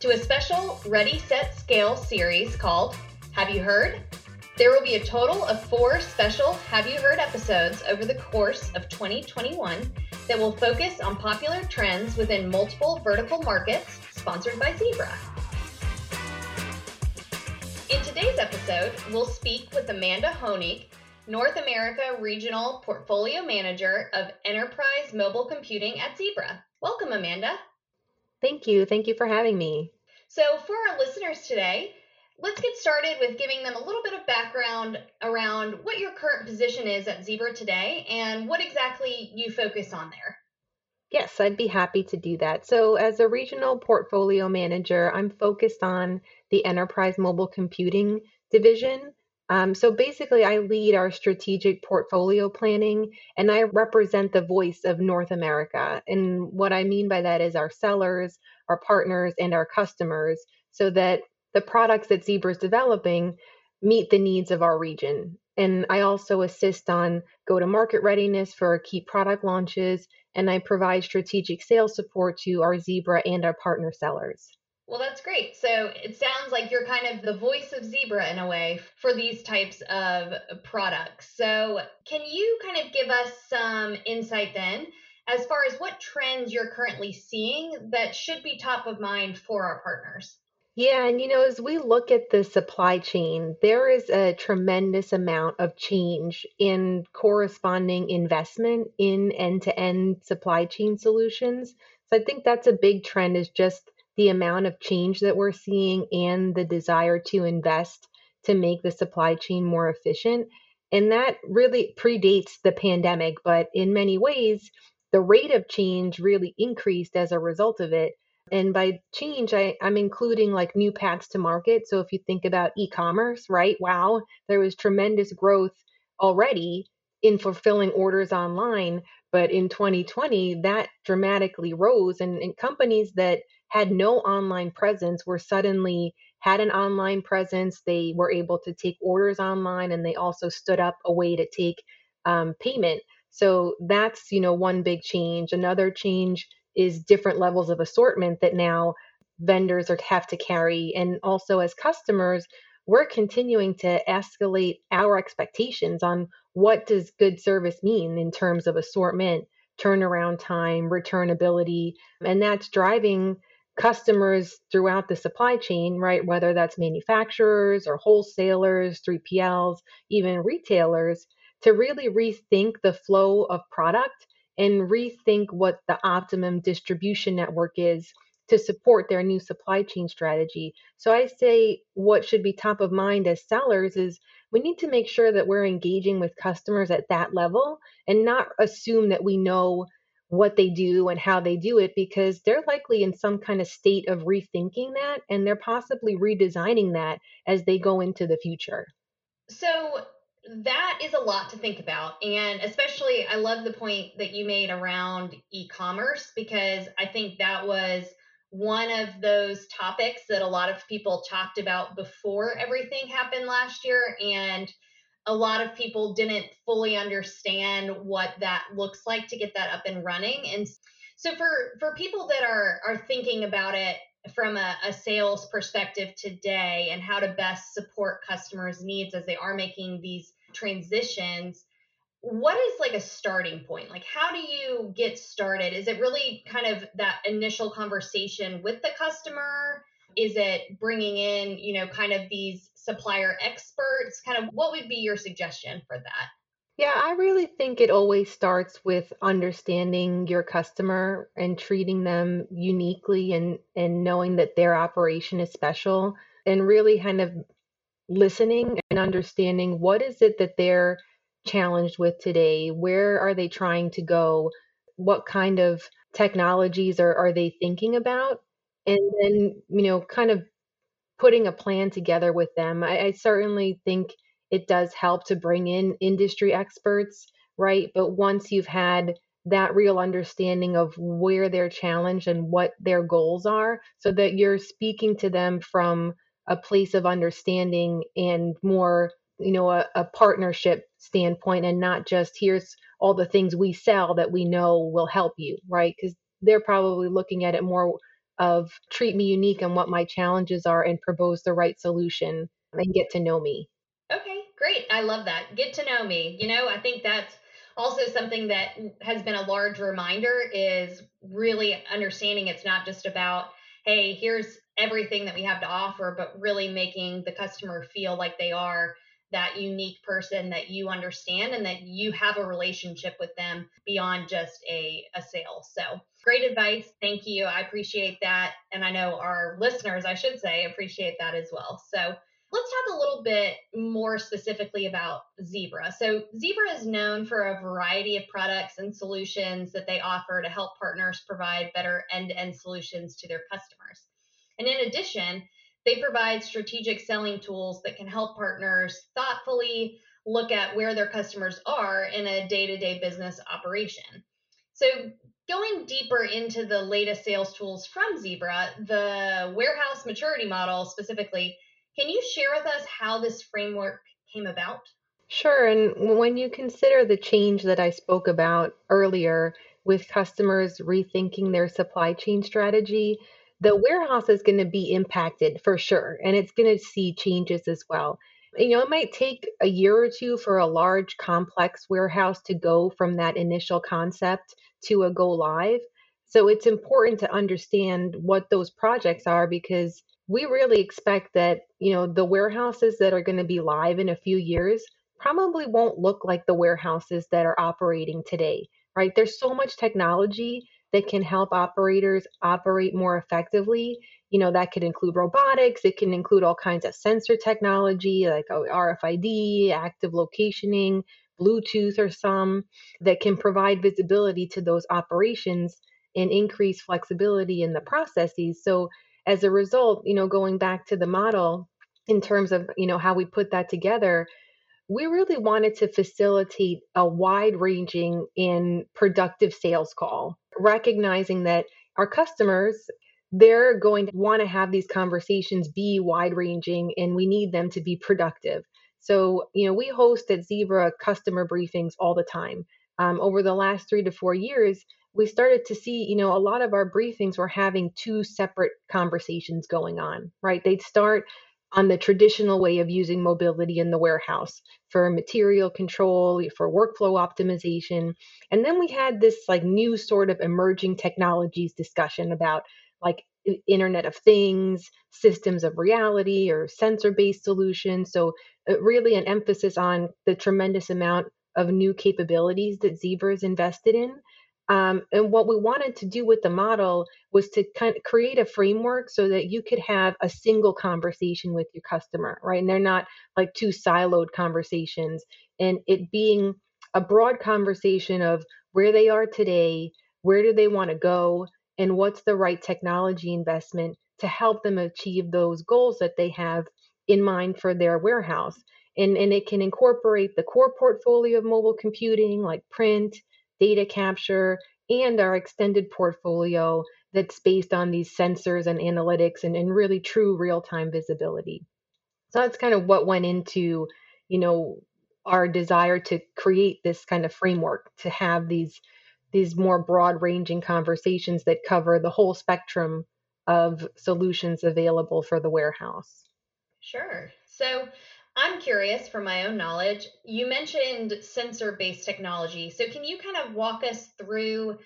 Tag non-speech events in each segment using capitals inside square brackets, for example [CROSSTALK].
to a special Ready, Set, Scale series called Have You Heard? There will be a total of four special Have You Heard episodes over the course of 2021 that will focus on popular trends within multiple vertical markets, sponsored by Zebra. In today's episode, we'll speak with Amanda Honig, North America Regional Portfolio Manager of Enterprise Mobile Computing at Zebra. Welcome, Amanda. Thank you. Thank you for having me. So, for our listeners today, let's get started with giving them a little bit of background around what your current position is at Zebra today and what exactly you focus on there. Yes, I'd be happy to do that. So, as a regional portfolio manager, I'm focused on the enterprise mobile computing division. Um, so, basically, I lead our strategic portfolio planning and I represent the voice of North America. And what I mean by that is our sellers, our partners, and our customers so that the products that Zebra is developing meet the needs of our region. And I also assist on go to market readiness for key product launches, and I provide strategic sales support to our Zebra and our partner sellers. Well, that's great. So it sounds like you're kind of the voice of Zebra in a way for these types of products. So, can you kind of give us some insight then as far as what trends you're currently seeing that should be top of mind for our partners? Yeah, and you know, as we look at the supply chain, there is a tremendous amount of change in corresponding investment in end-to-end supply chain solutions. So I think that's a big trend is just the amount of change that we're seeing and the desire to invest to make the supply chain more efficient. And that really predates the pandemic, but in many ways, the rate of change really increased as a result of it. And by change, I, I'm including like new paths to market. So if you think about e commerce, right? Wow, there was tremendous growth already in fulfilling orders online. But in 2020, that dramatically rose. And, and companies that had no online presence were suddenly had an online presence. They were able to take orders online and they also stood up a way to take um, payment. So that's, you know, one big change. Another change is different levels of assortment that now vendors are have to carry and also as customers we're continuing to escalate our expectations on what does good service mean in terms of assortment turnaround time returnability and that's driving customers throughout the supply chain right whether that's manufacturers or wholesalers 3pls even retailers to really rethink the flow of product and rethink what the optimum distribution network is to support their new supply chain strategy. So I say what should be top of mind as sellers is we need to make sure that we're engaging with customers at that level and not assume that we know what they do and how they do it because they're likely in some kind of state of rethinking that and they're possibly redesigning that as they go into the future. So that is a lot to think about. And especially, I love the point that you made around e commerce because I think that was one of those topics that a lot of people talked about before everything happened last year. And a lot of people didn't fully understand what that looks like to get that up and running. And so for for people that are are thinking about it from a, a, sales perspective today and how to best support customers' needs as they are making these transitions what is like a starting point? Like how do you get started? Is it really kind of that initial conversation with the customer? Is it bringing in you know kind of these supplier experts? Kind of what would be your suggestion for that? Yeah, I really think it always starts with understanding your customer and treating them uniquely and and knowing that their operation is special and really kind of listening and understanding what is it that they're challenged with today? Where are they trying to go? What kind of technologies are, are they thinking about? And then, you know, kind of putting a plan together with them. I, I certainly think it does help to bring in industry experts, right? But once you've had that real understanding of where they're challenged and what their goals are, so that you're speaking to them from a place of understanding and more, you know, a, a partnership standpoint and not just here's all the things we sell that we know will help you, right? Because they're probably looking at it more of treat me unique and what my challenges are and propose the right solution and get to know me. Okay, great. I love that. Get to know me. You know, I think that's also something that has been a large reminder is really understanding it's not just about hey here's everything that we have to offer but really making the customer feel like they are that unique person that you understand and that you have a relationship with them beyond just a, a sale. So great advice. Thank you. I appreciate that. And i know our listeners i should say appreciate that as well. So Let's talk a little bit more specifically about Zebra. So, Zebra is known for a variety of products and solutions that they offer to help partners provide better end to end solutions to their customers. And in addition, they provide strategic selling tools that can help partners thoughtfully look at where their customers are in a day to day business operation. So, going deeper into the latest sales tools from Zebra, the warehouse maturity model specifically can you share with us how this framework came about? Sure. And when you consider the change that I spoke about earlier with customers rethinking their supply chain strategy, the warehouse is going to be impacted for sure. And it's going to see changes as well. You know, it might take a year or two for a large, complex warehouse to go from that initial concept to a go live. So it's important to understand what those projects are because we really expect that, you know, the warehouses that are going to be live in a few years probably won't look like the warehouses that are operating today, right? There's so much technology that can help operators operate more effectively. You know, that could include robotics, it can include all kinds of sensor technology like oh, RFID, active locationing, Bluetooth, or some that can provide visibility to those operations and increase flexibility in the processes. So, as a result, you know, going back to the model in terms of, you know, how we put that together, we really wanted to facilitate a wide ranging and productive sales call, recognizing that our customers they're going to want to have these conversations be wide ranging and we need them to be productive. So, you know, we host at Zebra customer briefings all the time. Um, over the last three to four years, we started to see, you know, a lot of our briefings were having two separate conversations going on, right? They'd start on the traditional way of using mobility in the warehouse for material control, for workflow optimization. And then we had this like new sort of emerging technologies discussion about like Internet of Things, systems of reality, or sensor based solutions. So, uh, really, an emphasis on the tremendous amount of new capabilities that Zebra is invested in. Um, and what we wanted to do with the model was to kind of create a framework so that you could have a single conversation with your customer, right? And they're not like two siloed conversations. And it being a broad conversation of where they are today, where do they want to go, and what's the right technology investment to help them achieve those goals that they have in mind for their warehouse. And, and it can incorporate the core portfolio of mobile computing like print, data capture, and our extended portfolio that's based on these sensors and analytics and, and really true real-time visibility. So that's kind of what went into, you know, our desire to create this kind of framework to have these these more broad ranging conversations that cover the whole spectrum of solutions available for the warehouse. Sure. So I'm curious from my own knowledge. You mentioned sensor based technology. So, can you kind of walk us through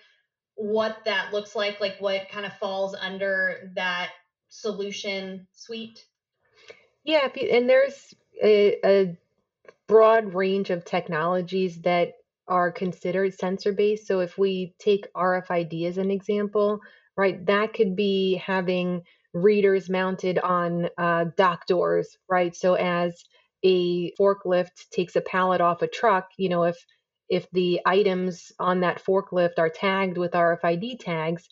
what that looks like? Like, what kind of falls under that solution suite? Yeah, and there's a, a broad range of technologies that are considered sensor based. So, if we take RFID as an example, right, that could be having readers mounted on uh, dock doors, right? So, as a forklift takes a pallet off a truck, you know, if if the items on that forklift are tagged with RFID tags,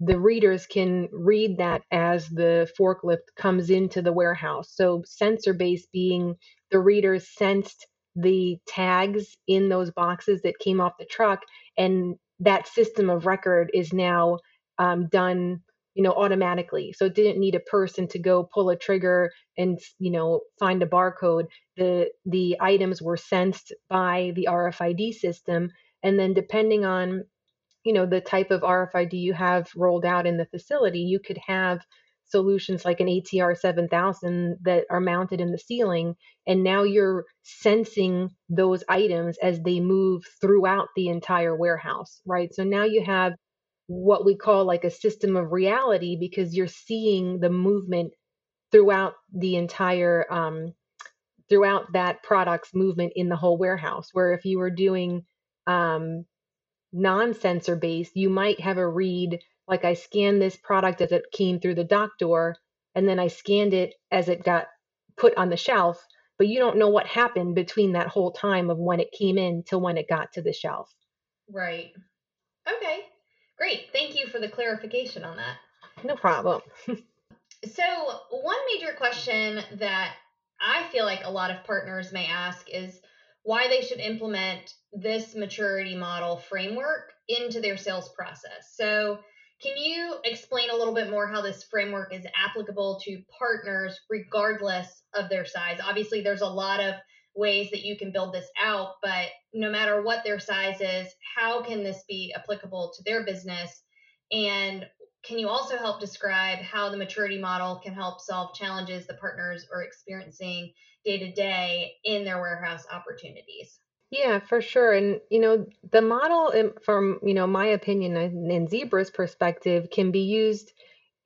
the readers can read that as the forklift comes into the warehouse. So sensor based being the readers sensed the tags in those boxes that came off the truck, and that system of record is now um, done you know automatically so it didn't need a person to go pull a trigger and you know find a barcode. The the items were sensed by the RFID system and then depending on you know the type of RFID you have rolled out in the facility, you could have solutions like an ATR 7000 that are mounted in the ceiling and now you're sensing those items as they move throughout the entire warehouse right? So now you have what we call like a system of reality because you're seeing the movement throughout the entire um, throughout that product's movement in the whole warehouse where if you were doing um, non-sensor based you might have a read like I scanned this product as it came through the dock door, and then I scanned it as it got put on the shelf, but you don't know what happened between that whole time of when it came in till when it got to the shelf. Right. Okay. Great. Thank you for the clarification on that. No problem. [LAUGHS] so, one major question that I feel like a lot of partners may ask is why they should implement this maturity model framework into their sales process. So, can you explain a little bit more how this framework is applicable to partners regardless of their size? Obviously, there's a lot of ways that you can build this out, but no matter what their size is, how can this be applicable to their business? And can you also help describe how the maturity model can help solve challenges the partners are experiencing day to day in their warehouse opportunities? Yeah, for sure. And, you know, the model, um, from, you know, my opinion and Zebra's perspective, can be used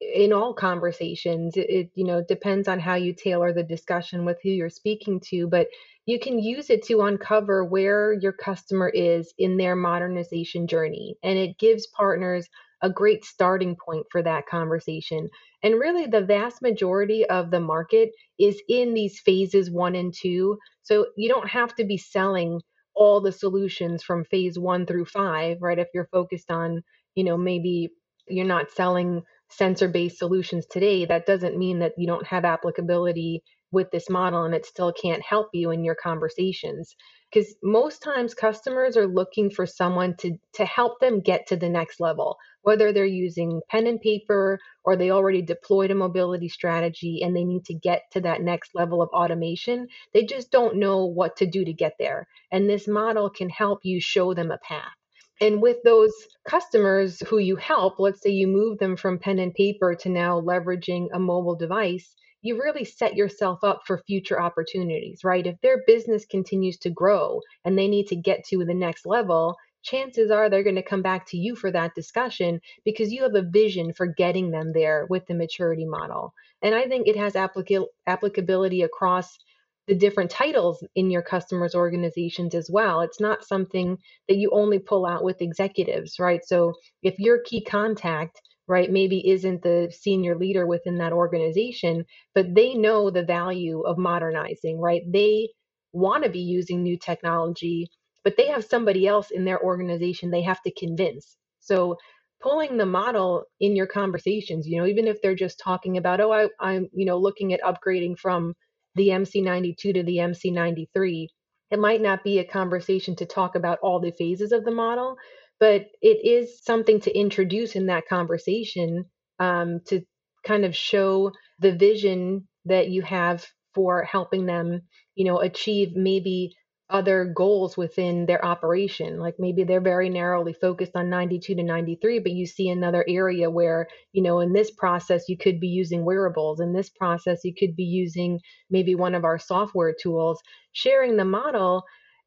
in all conversations. It, it, you know, depends on how you tailor the discussion with who you're speaking to, but you can use it to uncover where your customer is in their modernization journey. And it gives partners a great starting point for that conversation. And really, the vast majority of the market is in these phases one and two. So you don't have to be selling all the solutions from phase one through five, right? If you're focused on, you know, maybe you're not selling sensor based solutions today, that doesn't mean that you don't have applicability with this model and it still can't help you in your conversations. Because most times customers are looking for someone to to help them get to the next level whether they're using pen and paper or they already deployed a mobility strategy and they need to get to that next level of automation they just don't know what to do to get there. And this model can help you show them a path. And with those customers who you help, let's say you move them from pen and paper to now leveraging a mobile device, you really set yourself up for future opportunities, right? If their business continues to grow and they need to get to the next level, chances are they're going to come back to you for that discussion because you have a vision for getting them there with the maturity model. And I think it has applica- applicability across the different titles in your customers' organizations as well. It's not something that you only pull out with executives, right? So if your key contact right maybe isn't the senior leader within that organization but they know the value of modernizing right? They want to be using new technology but they have somebody else in their organization they have to convince. So pulling the model in your conversations you know even if they're just talking about oh I, i'm you know looking at upgrading from the mc92 to the mc93 it might not be a conversation to talk about all the phases of the model but it is something to introduce in that conversation um, to kind of show the vision that you have for helping them you know achieve maybe other goals within their operation. Like maybe they're very narrowly focused on 92 to 93 but you see another area where you know in this process you could be using wearables. In this process you could be using maybe one of our software tools. Sharing the model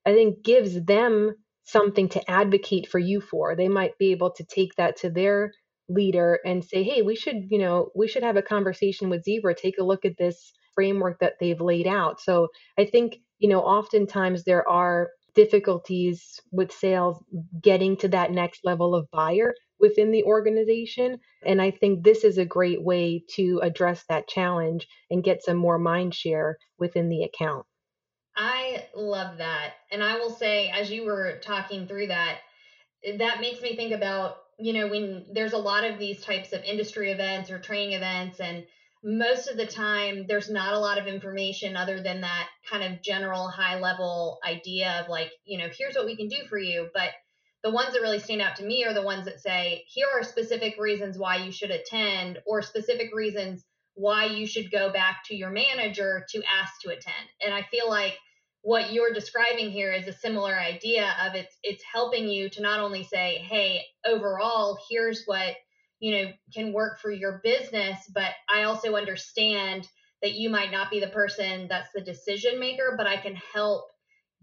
i think gives them something to advocate for you for. They might be able to take that to their leader and say, hey, we should, you know, we should have a conversation with Zebra, take a look at this framework that they've laid out. So I think, you know, oftentimes there are difficulties with sales getting to that next level of buyer within the organization. And I think this is a great way to address that challenge and get some more mind share within the account. I love that. And I will say, as you were talking through that, that makes me think about, you know, when there's a lot of these types of industry events or training events, and most of the time there's not a lot of information other than that kind of general high level idea of like, you know, here's what we can do for you. But the ones that really stand out to me are the ones that say, here are specific reasons why you should attend, or specific reasons why you should go back to your manager to ask to attend. And I feel like what you're describing here is a similar idea of it's it's helping you to not only say hey overall here's what you know can work for your business but i also understand that you might not be the person that's the decision maker but i can help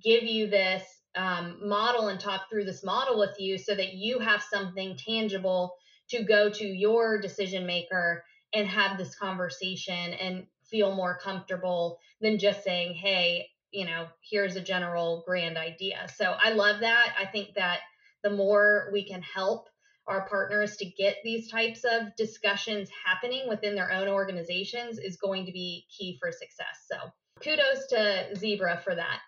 give you this um, model and talk through this model with you so that you have something tangible to go to your decision maker and have this conversation and feel more comfortable than just saying hey you know, here's a general grand idea. So I love that. I think that the more we can help our partners to get these types of discussions happening within their own organizations is going to be key for success. So kudos to Zebra for that.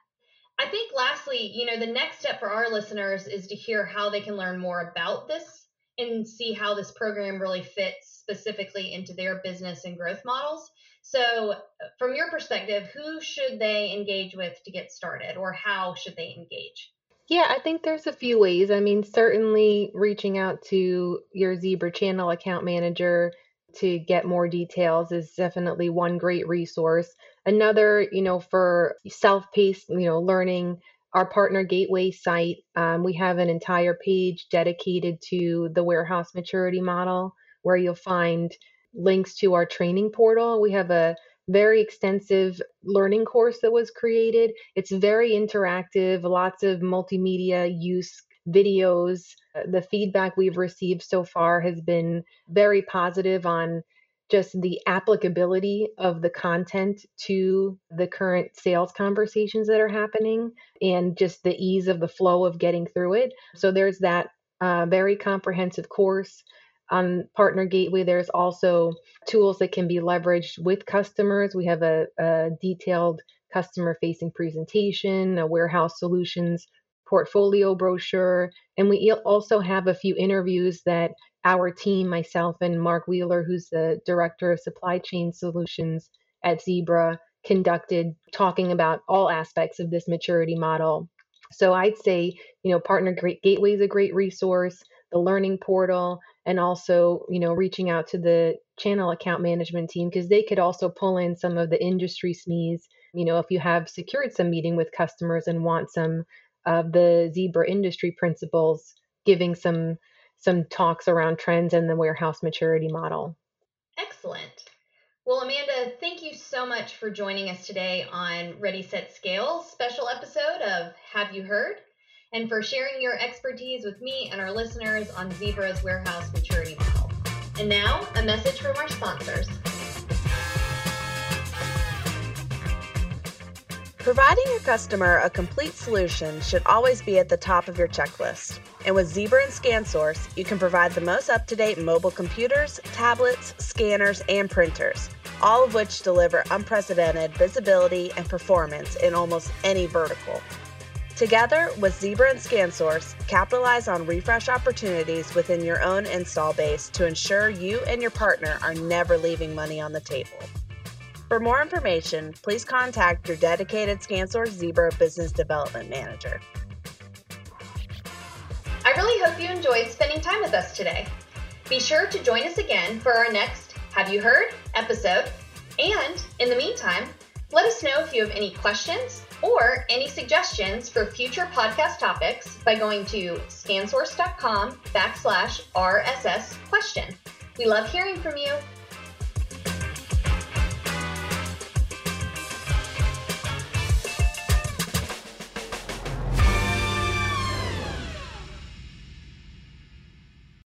I think lastly, you know, the next step for our listeners is to hear how they can learn more about this and see how this program really fits specifically into their business and growth models. So, uh, from your perspective, who should they engage with to get started, or how should they engage? Yeah, I think there's a few ways. I mean, certainly reaching out to your Zebra channel account manager to get more details is definitely one great resource. Another, you know, for self-paced, you know, learning, our partner gateway site, um, we have an entire page dedicated to the warehouse maturity model where you'll find links to our training portal. We have a very extensive learning course that was created. It's very interactive, lots of multimedia use videos. Uh, the feedback we've received so far has been very positive on just the applicability of the content to the current sales conversations that are happening and just the ease of the flow of getting through it. So there's that uh, very comprehensive course on Partner Gateway, there's also tools that can be leveraged with customers. We have a, a detailed customer facing presentation, a warehouse solutions portfolio brochure, and we also have a few interviews that our team, myself and Mark Wheeler, who's the director of supply chain solutions at Zebra, conducted talking about all aspects of this maturity model. So I'd say, you know, Partner Gateway is a great resource, the learning portal, and also you know reaching out to the channel account management team because they could also pull in some of the industry SMEs. You know, if you have secured some meeting with customers and want some of the Zebra industry principals, giving some some talks around trends and the warehouse maturity model. Excellent. Well, Amanda, thank you so much for joining us today on Ready Set Scale special episode of Have You Heard? and for sharing your expertise with me and our listeners on Zebra's warehouse maturity model. And now, a message from our sponsors. Providing your customer a complete solution should always be at the top of your checklist. And with Zebra and ScanSource, you can provide the most up to date mobile computers, tablets, scanners, and printers, all of which deliver unprecedented visibility and performance in almost any vertical. Together with Zebra and ScanSource, capitalize on refresh opportunities within your own install base to ensure you and your partner are never leaving money on the table. For more information, please contact your dedicated ScanSource Zebra Business Development Manager. I really hope you enjoyed spending time with us today. Be sure to join us again for our next Have You Heard episode. And in the meantime, let us know if you have any questions or any suggestions for future podcast topics by going to scansource.com backslash RSS question. We love hearing from you.